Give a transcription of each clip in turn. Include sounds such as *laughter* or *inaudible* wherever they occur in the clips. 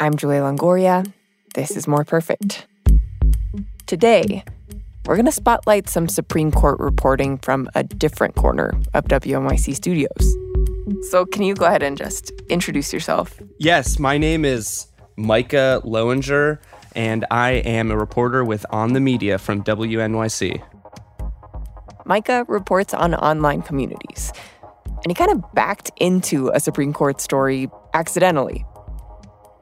I'm Julia Longoria. This is More Perfect. Today, we're going to spotlight some Supreme Court reporting from a different corner of WNYC studios. So, can you go ahead and just introduce yourself? Yes, my name is Micah Loewinger, and I am a reporter with On the Media from WNYC. Micah reports on online communities, and he kind of backed into a Supreme Court story accidentally.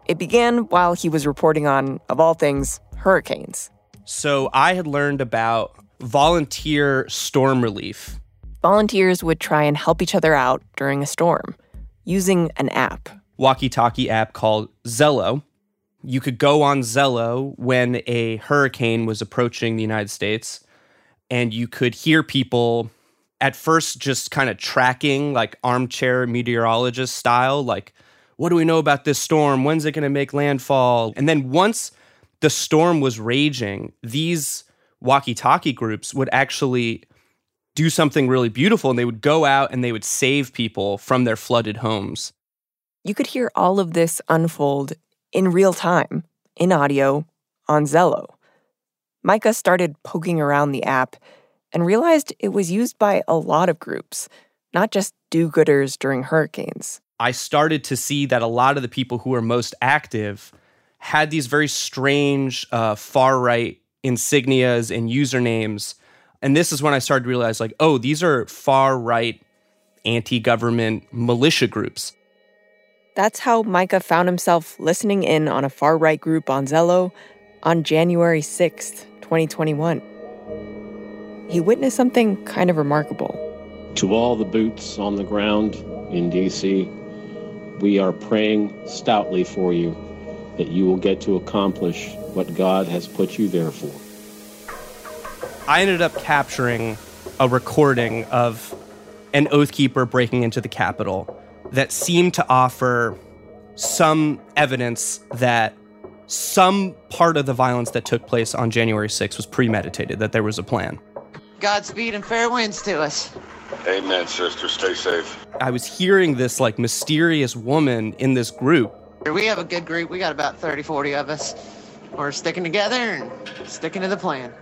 It began while he was reporting on, of all things, hurricanes. So I had learned about volunteer storm relief. Volunteers would try and help each other out during a storm using an app. Walkie talkie app called Zello. You could go on Zello when a hurricane was approaching the United States, and you could hear people at first just kind of tracking, like armchair meteorologist style, like, what do we know about this storm? When's it going to make landfall? And then once the storm was raging, these walkie talkie groups would actually do something really beautiful and they would go out and they would save people from their flooded homes. You could hear all of this unfold in real time, in audio, on Zello. Micah started poking around the app and realized it was used by a lot of groups, not just do gooders during hurricanes. I started to see that a lot of the people who were most active had these very strange uh, far right insignias and usernames. And this is when I started to realize, like, oh, these are far right anti government militia groups. That's how Micah found himself listening in on a far right group on Zello on January 6th, 2021. He witnessed something kind of remarkable. To all the boots on the ground in DC, we are praying stoutly for you that you will get to accomplish what God has put you there for. I ended up capturing a recording of an oath keeper breaking into the Capitol that seemed to offer some evidence that some part of the violence that took place on January 6th was premeditated, that there was a plan. Godspeed and fair winds to us. Amen, sister. Stay safe. I was hearing this like mysterious woman in this group we have a good group. We got about 30, 40 of us. We're sticking together and sticking to the plan.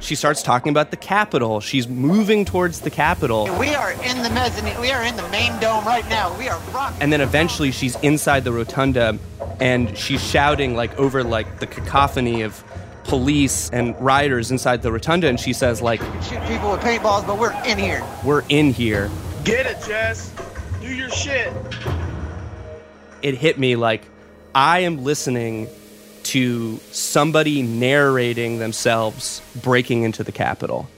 She starts talking about the Capitol. She's moving towards the Capitol. We are in the mezzanine. We are in the main dome right now. We are rocking. And then eventually she's inside the rotunda and she's shouting like over like the cacophony of police and rioters inside the rotunda and she says like shoot people with paintballs but we're in here we're in here get it jess do your shit it hit me like I am listening to somebody narrating themselves breaking into the Capitol.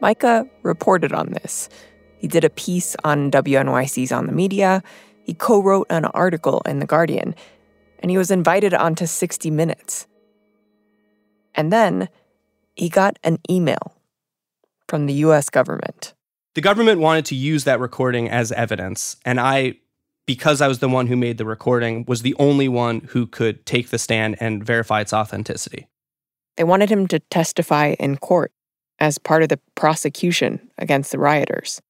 Micah reported on this. He did a piece on WNYC's On the Media. He co wrote an article in The Guardian, and he was invited onto 60 Minutes. And then he got an email from the US government. The government wanted to use that recording as evidence, and I because I was the one who made the recording, was the only one who could take the stand and verify its authenticity. They wanted him to testify in court as part of the prosecution against the rioters.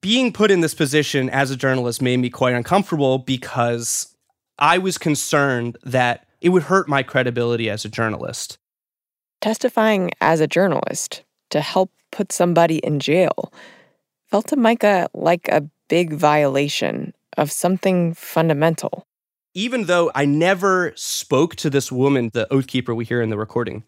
Being put in this position as a journalist made me quite uncomfortable because I was concerned that it would hurt my credibility as a journalist. Testifying as a journalist to help put somebody in jail felt to Micah like a big violation of something fundamental. Even though I never spoke to this woman, the oath keeper we hear in the recording,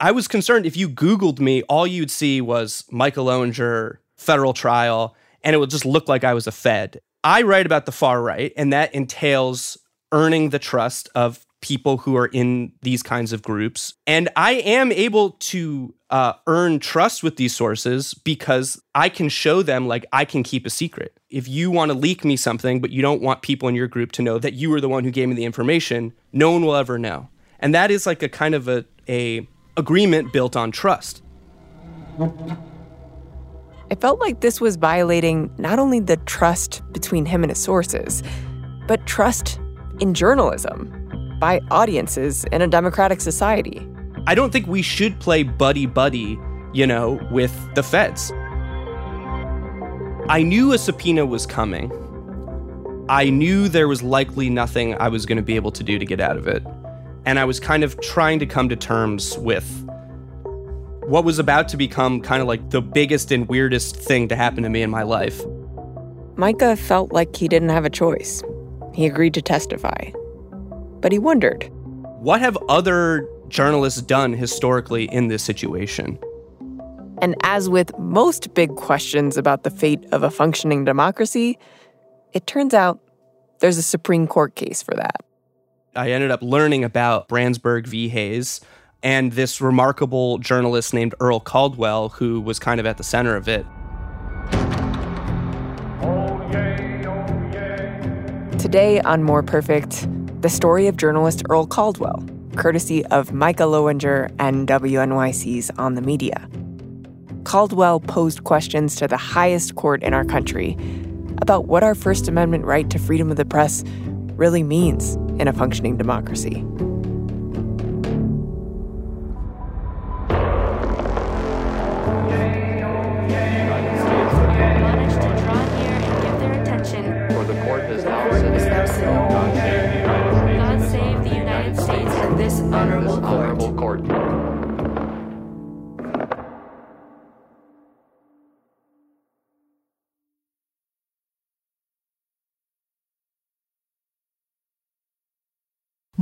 I was concerned if you Googled me, all you'd see was Micah Loewinger, federal trial, and it would just look like I was a Fed. I write about the far right, and that entails earning the trust of people who are in these kinds of groups. And I am able to uh, earn trust with these sources because I can show them, like, I can keep a secret. If you want to leak me something, but you don't want people in your group to know that you were the one who gave me the information, no one will ever know. And that is like a kind of a, a agreement built on trust. It felt like this was violating not only the trust between him and his sources, but trust in journalism by audiences in a democratic society. I don't think we should play buddy buddy, you know, with the feds. I knew a subpoena was coming, I knew there was likely nothing I was going to be able to do to get out of it. And I was kind of trying to come to terms with what was about to become kind of like the biggest and weirdest thing to happen to me in my life. Micah felt like he didn't have a choice. He agreed to testify. But he wondered what have other journalists done historically in this situation? And as with most big questions about the fate of a functioning democracy, it turns out there's a Supreme Court case for that. I ended up learning about Branzburg v. Hayes and this remarkable journalist named Earl Caldwell, who was kind of at the center of it. Today on More Perfect, the story of journalist Earl Caldwell, courtesy of Micah Loewinger and WNYC's On the Media. Caldwell posed questions to the highest court in our country about what our First Amendment right to freedom of the press really means in a functioning democracy.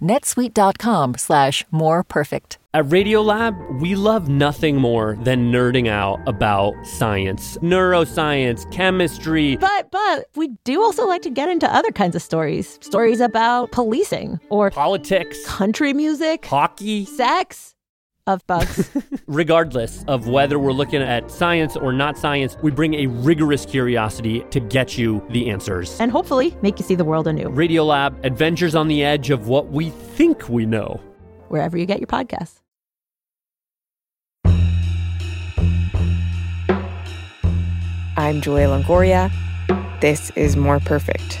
netsuite.com slash more perfect. At Radiolab, we love nothing more than nerding out about science, neuroscience, chemistry. But but we do also like to get into other kinds of stories. Stories about policing or politics, country music, hockey, sex of bugs. *laughs* Regardless of whether we're looking at science or not science, we bring a rigorous curiosity to get you the answers. And hopefully make you see the world anew. Radiolab, adventures on the edge of what we think we know. Wherever you get your podcasts. I'm Julia Longoria. This is More Perfect.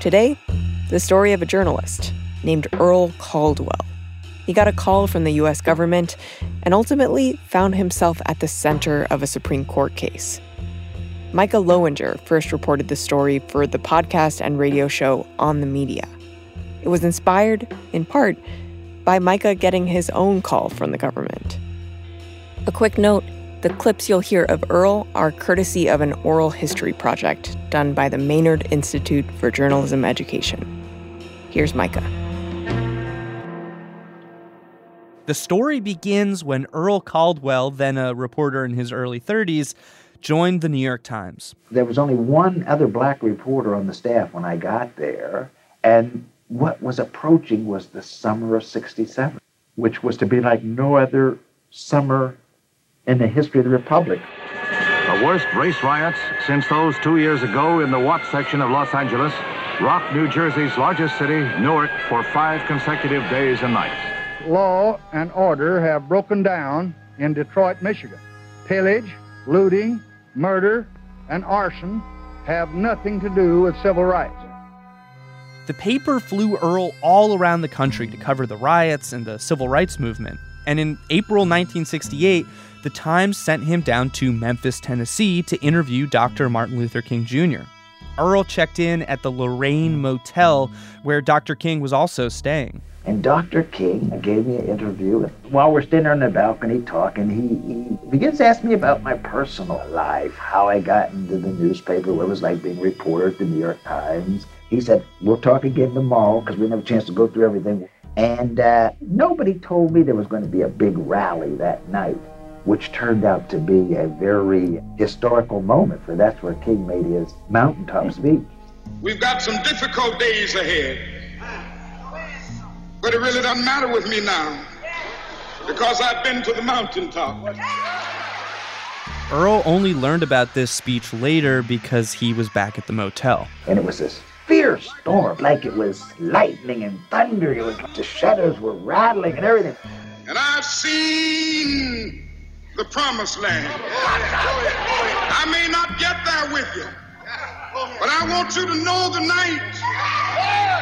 Today, the story of a journalist named Earl Caldwell. He got a call from the US government and ultimately found himself at the center of a Supreme Court case. Micah Loewinger first reported the story for the podcast and radio show On the Media. It was inspired, in part, by Micah getting his own call from the government. A quick note the clips you'll hear of Earl are courtesy of an oral history project done by the Maynard Institute for Journalism Education. Here's Micah. The story begins when Earl Caldwell, then a reporter in his early 30s, joined the New York Times. There was only one other black reporter on the staff when I got there, and what was approaching was the summer of 67, which was to be like no other summer in the history of the Republic. The worst race riots since those two years ago in the Watts section of Los Angeles rocked New Jersey's largest city, Newark, for five consecutive days and nights law and order have broken down in Detroit, Michigan. Pillage, looting, murder, and arson have nothing to do with civil rights. The paper flew Earl all around the country to cover the riots and the civil rights movement. And in April 1968, the Times sent him down to Memphis, Tennessee to interview Dr. Martin Luther King Jr. Earl checked in at the Lorraine Motel where Dr. King was also staying. And Dr. King gave me an interview. While we're standing on the balcony talking, he, he begins to ask me about my personal life, how I got into the newspaper, what it was like being a reporter at the New York Times. He said, We'll talk again tomorrow because we didn't have a chance to go through everything. And uh, nobody told me there was going to be a big rally that night, which turned out to be a very historical moment, for that's where King made his mountaintop hmm. speech. We've got some difficult days ahead. But it really doesn't matter with me now because I've been to the mountaintop. Earl only learned about this speech later because he was back at the motel. And it was this fierce storm, like it was lightning and thunder. It was the shutters were rattling and everything. And I've seen the promised land. I may not get there with you, but I want you to know tonight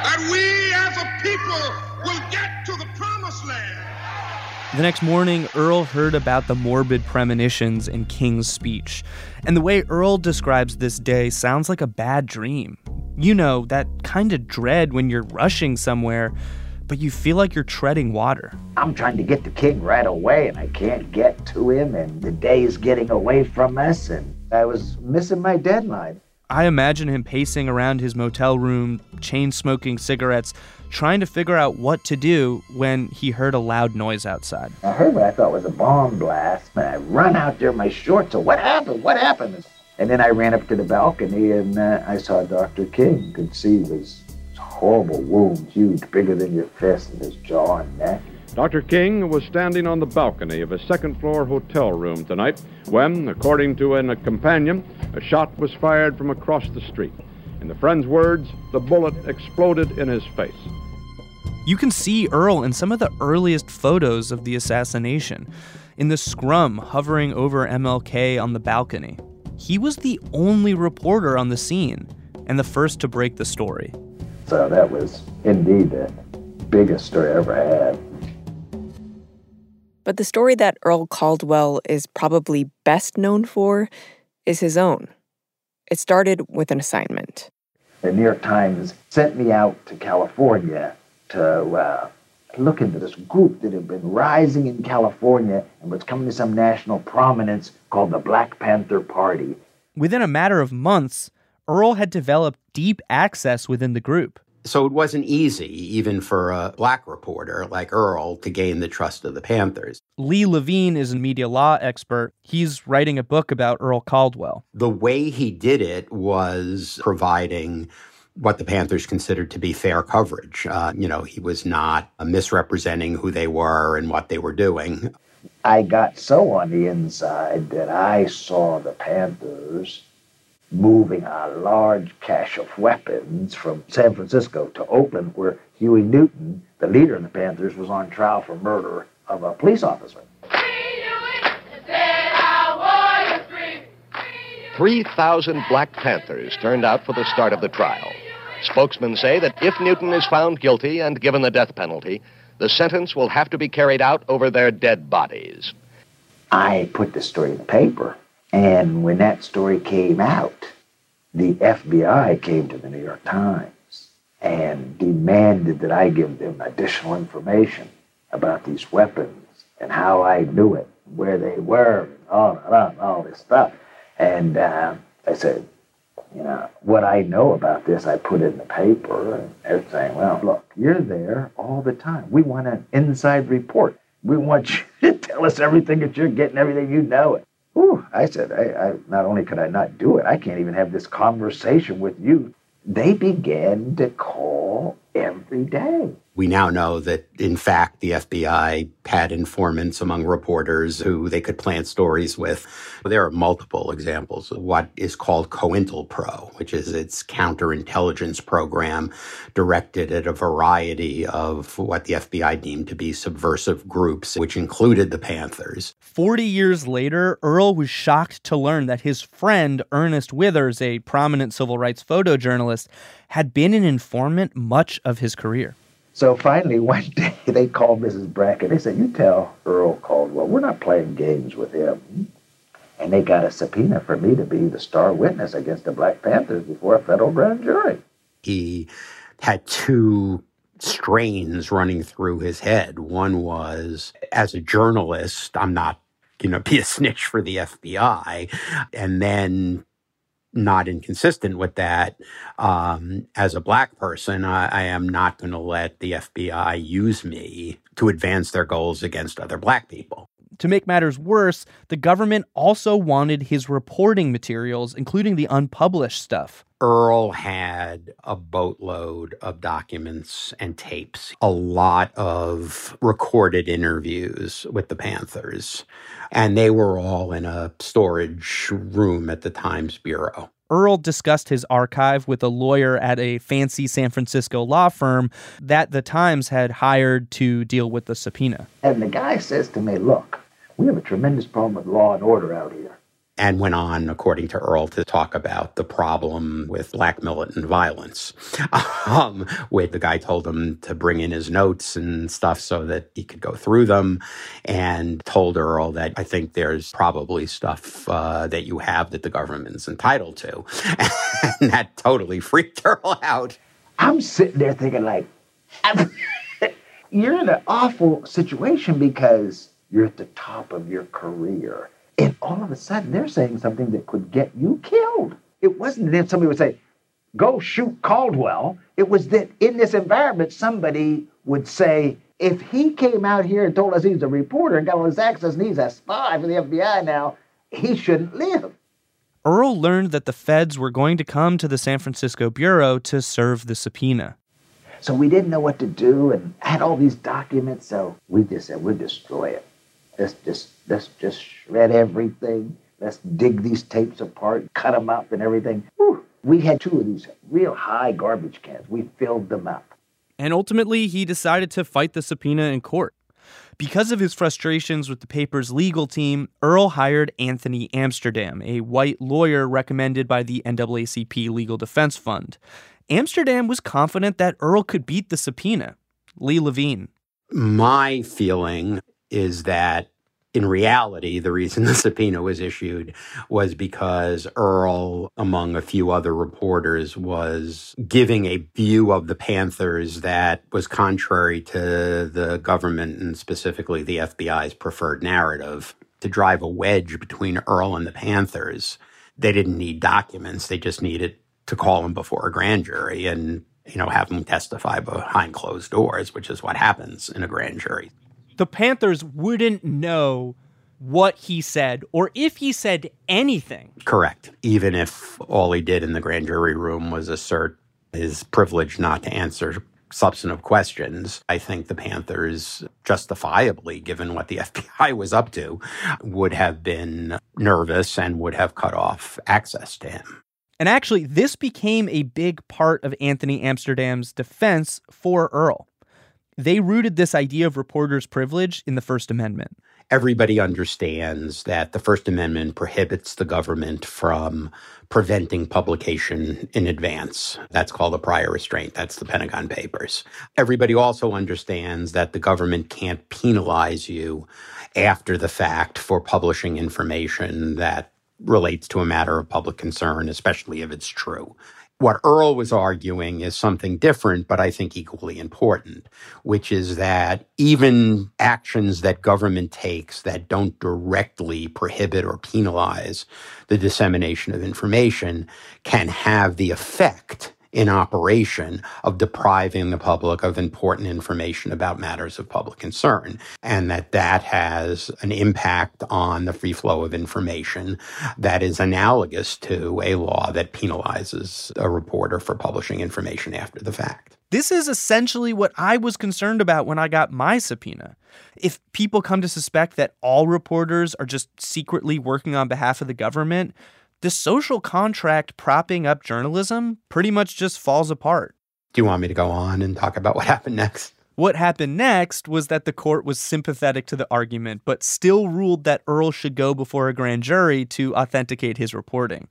that we as a people will get to the promised land. The next morning, Earl heard about the morbid premonitions in King's speech. And the way Earl describes this day sounds like a bad dream. You know, that kind of dread when you're rushing somewhere, but you feel like you're treading water. I'm trying to get the King right away, and I can't get to him, and the day is getting away from us, and I was missing my deadline. I imagine him pacing around his motel room, chain smoking cigarettes, trying to figure out what to do when he heard a loud noise outside. I heard what I thought was a bomb blast, and I run out there in my shorts. So what happened? What happened? And then I ran up to the balcony and uh, I saw Dr. King. Could see his horrible wounds, huge, bigger than your fist, in his jaw and neck. Dr. King was standing on the balcony of a second floor hotel room tonight when, according to an, a companion, a shot was fired from across the street. In the friend's words, the bullet exploded in his face. You can see Earl in some of the earliest photos of the assassination, in the scrum hovering over MLK on the balcony. He was the only reporter on the scene and the first to break the story. So that was indeed the biggest story I ever had. But the story that Earl Caldwell is probably best known for is his own. It started with an assignment. The New York Times sent me out to California to uh, look into this group that had been rising in California and was coming to some national prominence called the Black Panther Party. Within a matter of months, Earl had developed deep access within the group. So it wasn't easy, even for a black reporter like Earl, to gain the trust of the Panthers. Lee Levine is a media law expert. He's writing a book about Earl Caldwell. The way he did it was providing what the Panthers considered to be fair coverage. Uh, you know, he was not misrepresenting who they were and what they were doing. I got so on the inside that I saw the Panthers moving a large cache of weapons from San Francisco to Oakland, where Huey Newton, the leader of the Panthers, was on trial for murder of a police officer. 3,000 Black Panthers turned out for the start of the trial. Spokesmen say that if Newton is found guilty and given the death penalty, the sentence will have to be carried out over their dead bodies. I put this story in the paper, and when that story came out, the FBI came to the New York Times and demanded that I give them additional information about these weapons and how I knew it, where they were, all, this stuff. And uh, I said, you know, what I know about this, I put in the paper, and saying, well, look, you're there all the time. We want an inside report. We want *laughs* you to tell us everything that you're getting, everything you know. Ooh, I said, I, I, not only could I not do it, I can't even have this conversation with you. They began to call every day. We now know that, in fact, the FBI had informants among reporters who they could plant stories with. There are multiple examples of what is called COINTELPRO, which is its counterintelligence program directed at a variety of what the FBI deemed to be subversive groups, which included the Panthers. Forty years later, Earl was shocked to learn that his friend, Ernest Withers, a prominent civil rights photojournalist, had been an informant much of his career. So finally, *laughs* one day they called Mrs. Brackett. They said, "You tell Earl Caldwell we're not playing games with him." And they got a subpoena for me to be the star witness against the Black Panthers before a federal grand jury. He had two strains running through his head. One was, as a journalist, I'm not going know, *laughs* be a snitch for the FBI. And then, not inconsistent with that, um, as a black person, I, I am not going to let the FBI use me to advance their goals against other black people. To make matters worse, the government also wanted his reporting materials, including the unpublished stuff. Earl had a boatload of documents and tapes, a lot of recorded interviews with the Panthers, and they were all in a storage room at the Times Bureau. Earl discussed his archive with a lawyer at a fancy San Francisco law firm that the Times had hired to deal with the subpoena. And the guy says to me, Look, we have a tremendous problem with law and order out here. And went on, according to Earl, to talk about the problem with black militant violence. *laughs* Um, where the guy told him to bring in his notes and stuff so that he could go through them, and told Earl that I think there's probably stuff uh, that you have that the government's entitled to. *laughs* and that totally freaked Earl out. I'm sitting there thinking, like, *laughs* you're in an awful situation because you're at the top of your career. And all of a sudden, they're saying something that could get you killed. It wasn't that somebody would say, go shoot Caldwell. It was that in this environment, somebody would say, if he came out here and told us he's a reporter and got all his access and he's a spy for the FBI now, he shouldn't live. Earl learned that the feds were going to come to the San Francisco Bureau to serve the subpoena. So we didn't know what to do and had all these documents, so we just said, we'll destroy it. Let's just let's just shred everything. Let's dig these tapes apart, cut them up, and everything. Whew. We had two of these real high garbage cans. We filled them up. And ultimately, he decided to fight the subpoena in court. Because of his frustrations with the paper's legal team, Earl hired Anthony Amsterdam, a white lawyer recommended by the NAACP Legal Defense Fund. Amsterdam was confident that Earl could beat the subpoena. Lee Levine. My feeling is that in reality, the reason *laughs* the subpoena was issued was because Earl, among a few other reporters, was giving a view of the Panthers that was contrary to the government and specifically the FBI's preferred narrative. To drive a wedge between Earl and the Panthers, they didn't need documents, they just needed to call him before a grand jury and you know have him testify behind closed doors, which is what happens in a grand jury the Panthers wouldn't know what he said or if he said anything. Correct. Even if all he did in the grand jury room was assert his privilege not to answer substantive questions, I think the Panthers, justifiably, given what the *laughs* FBI was up to, would have been nervous and would have cut off access to him. And actually, this became a big part of Anthony Amsterdam's defense for Earl. They rooted this idea of reporters' privilege in the First Amendment. Everybody understands that the First Amendment prohibits the government from preventing publication in advance. That's called a prior restraint. That's the Pentagon Papers. Everybody also understands that the government can't penalize you after the fact for publishing information that relates to a matter of public concern, especially if it's true. What Earl was arguing is something different, but I think equally important, which is that even actions that government takes that don't directly prohibit or penalize the dissemination of information can have the effect in operation of depriving the public of important information about matters of public concern and that that has an impact on the free flow of information that is analogous to a law that penalizes a reporter for publishing information after the fact. This is essentially what I was concerned about when I got my subpoena. If people come to suspect that all reporters are just secretly working on behalf of the government, the social contract propping up journalism pretty much just falls apart. Do you want me to go on and talk about what happened next? What happened next was that the court was sympathetic to the argument, but still ruled that Earl should go before a grand jury to authenticate his reporting.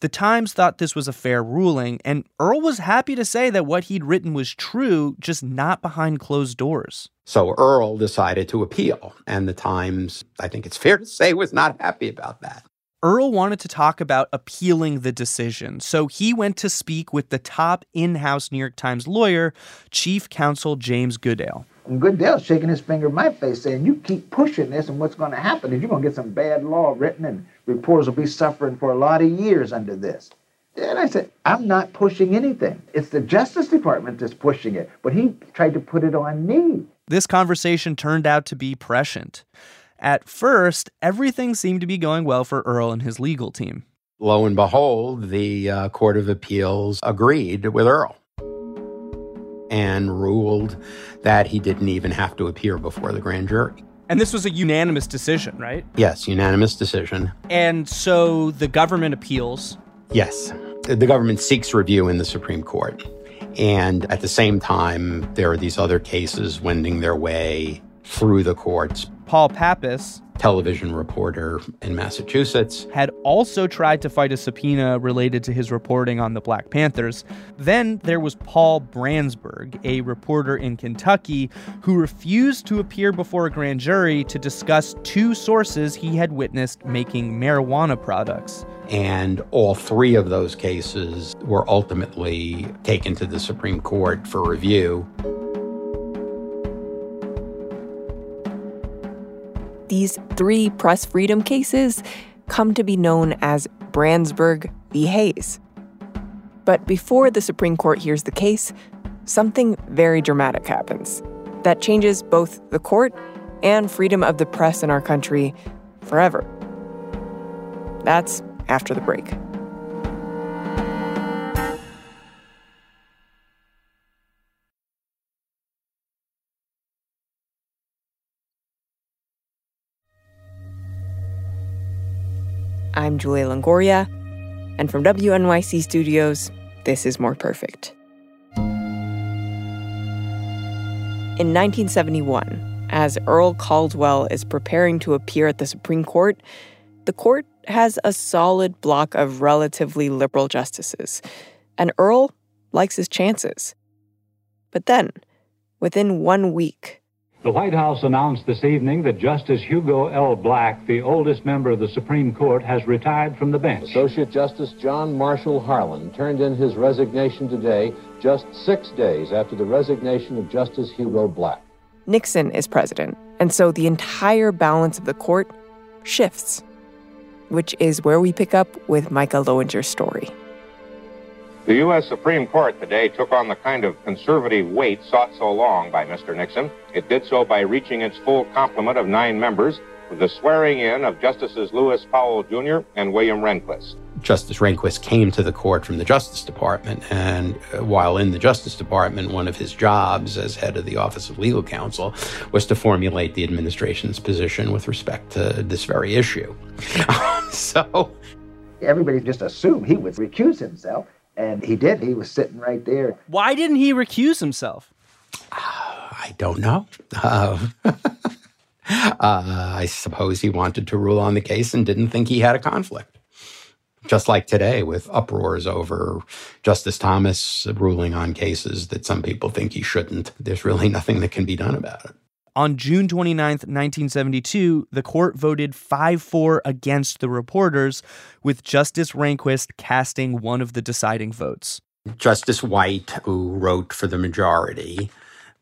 The Times thought this was a fair ruling, and Earl was happy to say that what he'd written was true, just not behind closed doors. So Earl decided to appeal, and the Times, I think it's fair to say, was not happy about that. Earl wanted to talk about appealing the decision, so he went to speak with the top in house New York Times lawyer, Chief Counsel James Goodale. And Goodale's shaking his finger in my face saying, You keep pushing this, and what's going to happen is you're going to get some bad law written, and reporters will be suffering for a lot of years under this. And I said, I'm not pushing anything. It's the Justice Department that's pushing it. But he tried to put it on me. This conversation turned out to be prescient. At first, everything seemed to be going well for Earl and his legal team. Lo and behold, the uh, Court of Appeals agreed with Earl and ruled that he didn't even have to appear before the grand jury. And this was a unanimous decision, right? Yes, unanimous decision. And so the government appeals. Yes. The government seeks review in the Supreme Court. And at the same time, there are these other cases wending their way through the courts. Paul Pappas, television reporter in Massachusetts, had also tried to fight a subpoena related to his reporting on the Black Panthers. Then there was Paul Branzburg, a reporter in Kentucky who refused to appear before a grand jury to discuss two sources he had witnessed making marijuana products. And all three of those cases were ultimately taken to the Supreme Court for review. These three press freedom cases come to be known as Branzburg v. Hayes. But before the Supreme Court hears the case, something very dramatic happens that changes both the court and freedom of the press in our country forever. That's after the break. I'm Julia Longoria, and from WNYC Studios, this is More Perfect. In 1971, as Earl Caldwell is preparing to appear at the Supreme Court, the court has a solid block of relatively liberal justices, and Earl likes his chances. But then, within one week, the White House announced this evening that Justice Hugo L. Black, the oldest member of the Supreme Court, has retired from the bench. Associate Justice John Marshall Harlan turned in his resignation today, just six days after the resignation of Justice Hugo Black. Nixon is president, and so the entire balance of the court shifts, which is where we pick up with Micah Loewinger's story. The U.S. Supreme Court today took on the kind of conservative weight sought so long by Mr. Nixon. It did so by reaching its full complement of nine members with the swearing in of Justices Lewis Powell Jr. and William Rehnquist. Justice Rehnquist came to the court from the Justice Department, and uh, while in the Justice Department, one of his jobs as head of the Office of Legal Counsel was to formulate the administration's position with respect to this very issue. *laughs* so. Everybody just assumed he would recuse himself. And he did. He was sitting right there. Why didn't he recuse himself? Uh, I don't know. Uh, *laughs* uh, I suppose he wanted to rule on the case and didn't think he had a conflict. Just like today, with uproars over Justice Thomas ruling on cases that some people think he shouldn't, there's really nothing that can be done about it. On June 29, 1972, the court voted 5 4 against the reporters, with Justice Rehnquist casting one of the deciding votes. Justice White, who wrote for the majority,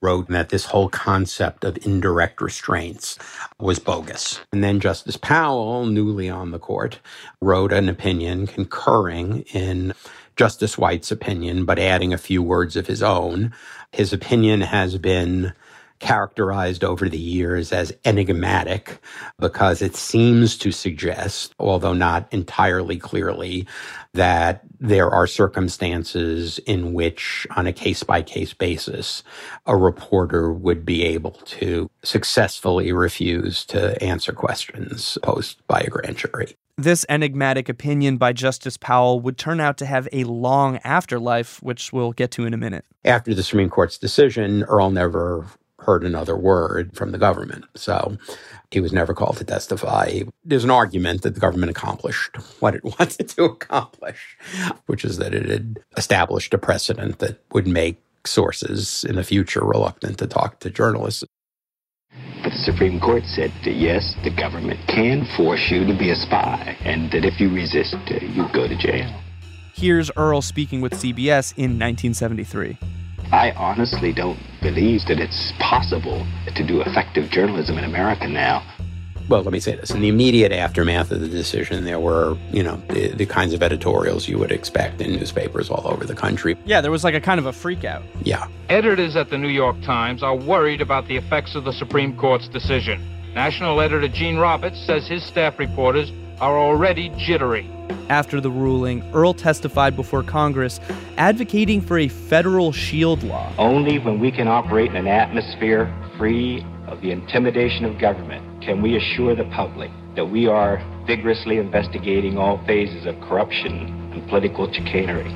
wrote that this whole concept of indirect restraints was bogus. And then Justice Powell, newly on the court, wrote an opinion concurring in Justice White's opinion, but adding a few words of his own. His opinion has been characterized over the years as enigmatic because it seems to suggest, although not entirely clearly, that there are circumstances in which, on a case by case basis, a reporter would be able to successfully refuse to answer questions posed by a grand jury. This enigmatic opinion by Justice Powell would turn out to have a long afterlife, which we'll get to in a minute. After the Supreme Court's decision, Earl never heard another word from the government. So he was never called to testify. There's an argument that the government accomplished what it *laughs* wanted to accomplish, which is that it had established a precedent that would make sources in the future reluctant to talk to journalists. But the Supreme Court said that yes, the government can force you to be a spy, and that if you resist, uh, you go to jail. Here's Earl speaking with CBS in 1973. I honestly don't believe that it's possible to do effective journalism in America now well, let me say this. In the immediate aftermath of the decision, there were, you know, the, the, kinds of editorials you would expect in newspapers all over the country. Yeah, there was like a kind of a freakout. Yeah. Editors at the New York Times are worried about the effects of the Supreme Court's decision. National editor Gene Roberts says his staff reporters are already jittery. After the ruling, Earl testified before Congress advocating for a federal shield law. Only when we can operate in an atmosphere free of the intimidation of government can we assure the public that we are vigorously investigating all phases of corruption and political chicanery?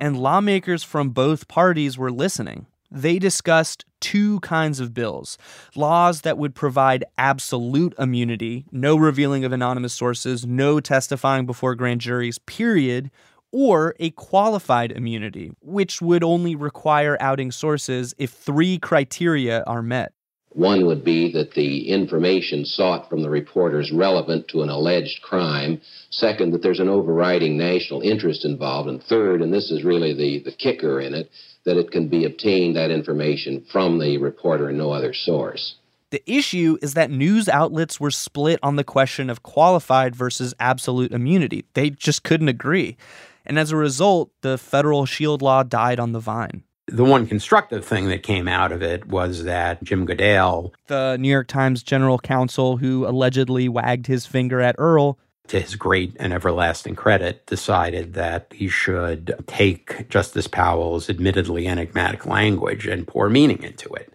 And lawmakers from both parties were listening. They discussed two kinds of bills laws that would provide absolute immunity, no revealing of anonymous sources, no testifying before grand juries, period, or a qualified immunity, which would only require outing sources if three criteria are met. One would be that the information sought from the reporter is relevant to an alleged crime. Second, that there's an overriding national interest involved. And third, and this is really the, the kicker in it, that it can be obtained, that information, from the reporter and no other source. The issue is that news outlets were split on the question of qualified versus absolute immunity. They just couldn't agree. And as a result, the federal shield law died on the vine. The one constructive thing that came out of it was that Jim Goodale, the New York Times general counsel who allegedly wagged his finger at Earl, to his great and everlasting credit, decided that he should take Justice Powell's admittedly enigmatic language and pour meaning into it.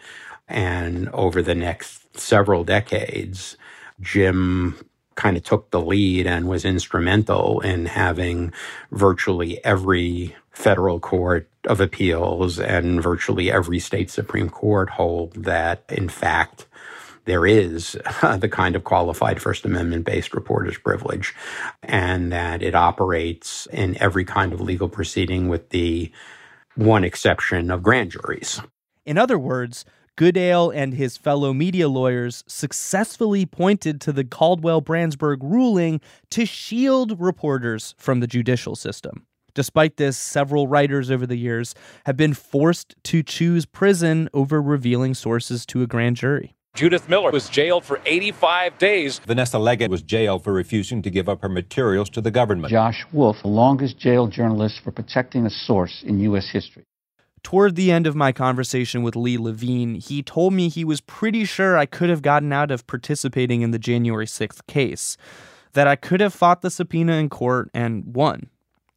And over the next several decades, Jim kind of took the lead and was instrumental in having virtually every federal court of appeals and virtually every state Supreme Court hold that, in fact, there is *laughs* the kind of qualified First Amendment based reporter's privilege, and that it operates in every kind of legal proceeding with the one exception of grand juries. In other words, Goodale and his fellow media lawyers successfully pointed to the Caldwell Branzburg ruling to shield reporters from the judicial system. Despite this, several writers over the years have been forced to choose prison over revealing sources to a grand jury. Judith Miller was jailed for 85 days. Vanessa Leggett was jailed for refusing to give up her materials to the government. Josh Wolf, the longest jailed journalist for protecting a source in U.S. history. Toward the end of my conversation with Lee Levine, he told me he was pretty sure I could have gotten out of participating in the January 6th case, that I could have fought the subpoena in court and won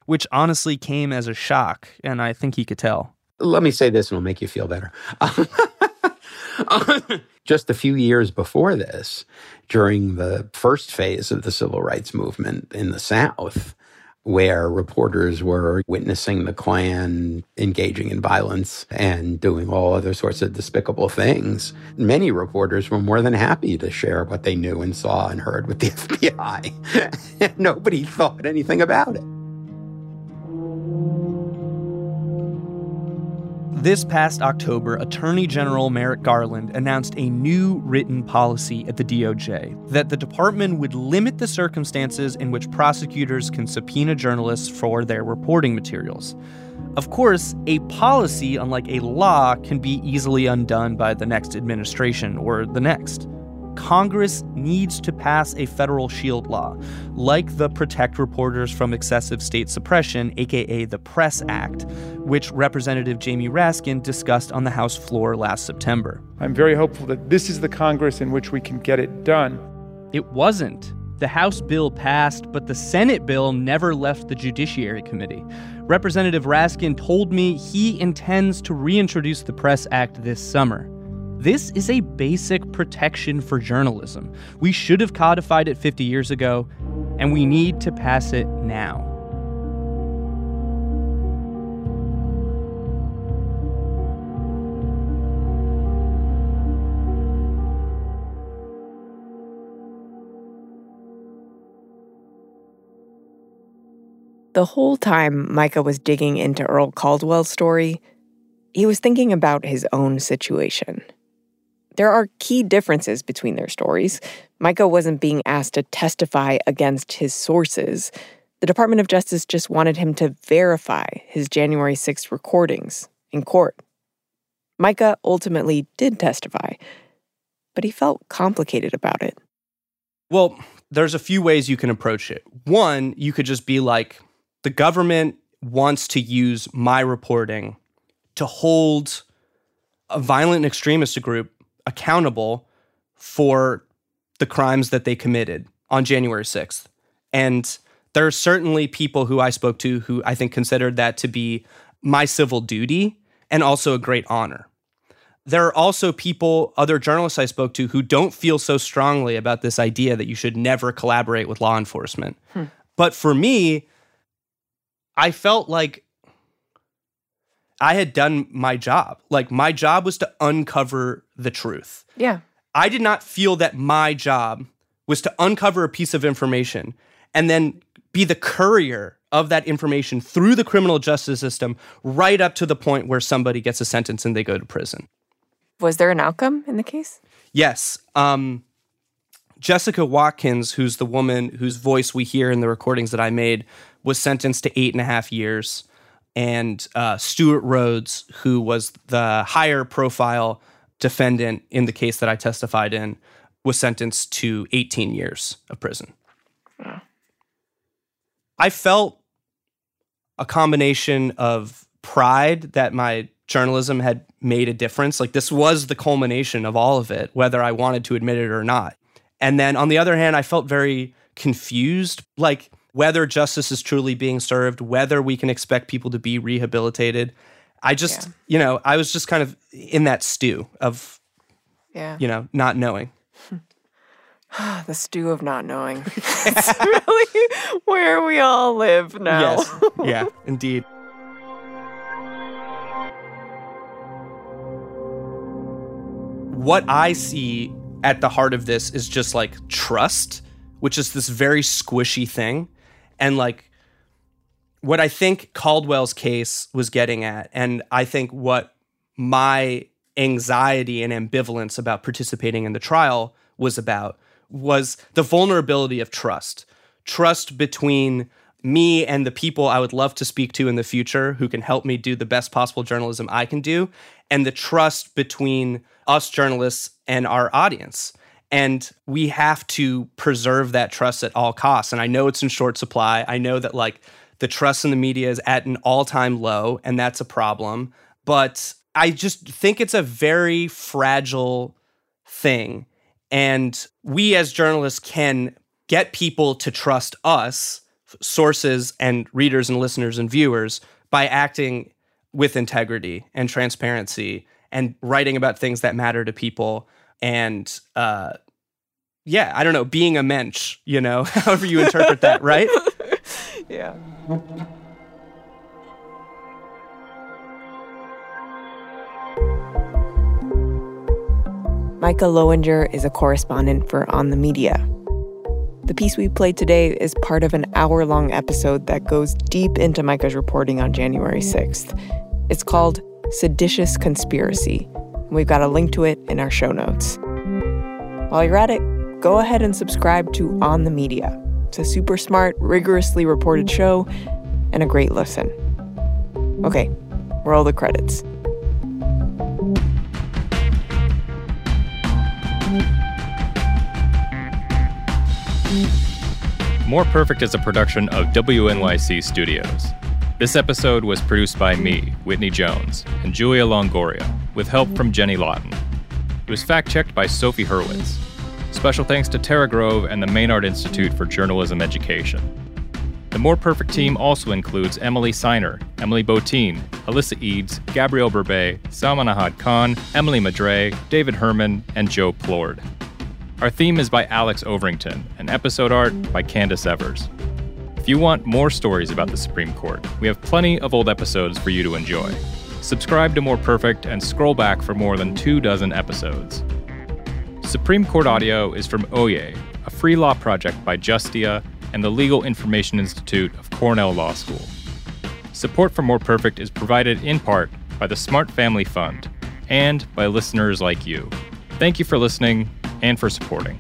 which honestly came as a shock, and I think he could tell. Let me say this and it'll make you feel better. *laughs* *laughs* Just a few years before this, during the first phase of the civil rights movement in the South, where reporters were witnessing the Klan engaging in violence and doing all other sorts of despicable things. Many reporters were more than happy to share what they knew and saw and heard with the *laughs* FBI. *laughs* Nobody thought anything about it. This past October, Attorney General Merrick Garland announced a new written policy at the DOJ that the department would limit the circumstances in which prosecutors can subpoena journalists for their reporting materials. Of course, a policy, unlike a law, can be easily undone by the next administration or the next. Congress needs to pass a federal shield law, like the Protect Reporters from Excessive State Suppression, aka the Press Act, which Representative Jamie Raskin discussed on the House floor last September. I'm very hopeful that this is the Congress in which we can get it done. It wasn't. The House bill passed, but the Senate bill never left the Judiciary Committee. Representative Raskin told me he intends to reintroduce the Press Act this summer. This is a basic protection for journalism. We should have codified it 50 years ago, and we need to pass it now. The whole time Micah was digging into Earl Caldwell's story, he was thinking about his own situation. There are key differences between their stories. Micah wasn't being asked to testify against his sources. The Department of Justice just wanted him to verify his January 6th recordings in court. Micah ultimately did testify, but he felt complicated about it. Well, there's a few ways you can approach it. One, you could just be like, the government wants to use my reporting to hold a violent extremist group accountable for the crimes that they committed on January 6th. And there are certainly people who I spoke to who I think considered that to be my civil duty and also a great honor. There are also people, other journalists I spoke to, who don't feel so strongly about this idea that you should never collaborate with law enforcement. Hmm. But for me, I felt like I had done my job. Like my job was to uncover the truth. Yeah. I did not feel that my job was to uncover a piece of information and then be the courier of that information through the criminal justice system right up to the point where somebody gets a sentence and they go to prison. Was there an outcome in the case? Yes. Um, Jessica Watkins, who's the woman whose voice we hear in the recordings that I made, was sentenced to eight and a half years. And uh, Stewart Rhodes, who was the higher profile defendant in the case that I testified in, was sentenced to 18 years of prison. Yeah. I felt a combination of pride that my journalism had made a difference. Like this was the culmination of all of it, whether I wanted to admit it or not. And then on the other hand, I felt very confused, like whether justice is truly being served, whether we can expect people to be rehabilitated. I just, Yeah. you know, I was just kind of in that stew of, Yeah. you know, not knowing. *sighs* the stew of not knowing. *laughs* it's really where we all live now. Yes. *laughs* yeah, indeed. What I see at the heart of this is just like trust, which is this very squishy thing. And like what I think Caldwell's case was getting at, and I think what my anxiety and ambivalence about participating in the trial was about, was the vulnerability of trust. Trust between me and the people I would love to speak to in the future who can help me do the best possible journalism I can do, and the trust between us journalists and our audience. And we have to preserve that trust at all costs. And I know it's in short supply. I know that like the trust in the media is at an all time low, and that's a problem. But I just think it's a very fragile thing. And we as journalists can get people to trust us, sources and readers and listeners and viewers, by acting with integrity and transparency and writing about things that matter to people. And uh, yeah, I don't know, being a mensch, you know, *laughs* however you interpret that, right? *laughs* yeah. Micah Loewinger is a correspondent for On the Media. The piece we played today is part of an hour long episode that goes deep into Micah's reporting on January 6th. It's called Seditious Conspiracy. We've got a link to it in our show notes. While you're at it, go ahead and subscribe to On the Media. It's a super smart, rigorously reported show and a great listen. Okay, roll the credits. More Perfect is a production of WNYC Studios. This episode was produced by me, Whitney Jones, and Julia Longoria, with help from Jenny Lawton. It was fact checked by Sophie Hurwitz. Special thanks to Tara Grove and the Maynard Institute for Journalism Education. The More Perfect team also includes Emily Siner, Emily Botein, Alyssa Edes, Gabrielle Berbey, Salman Ahad Khan, Emily Mader, David Herman, and Joe Plourde. Our theme is by Alex Overington, and episode art by Candace Evers. If you want more stories about the Supreme Court, we have plenty of old episodes for you to enjoy. Subscribe to More Perfect and scroll back for more than two dozen episodes. Supreme Court audio is from Oyez, a free law project by Justia and the Legal Information Institute of Cornell Law School. Support for More Perfect is provided in part by the Smart Family Fund and by listeners like you. Thank you for listening and for supporting.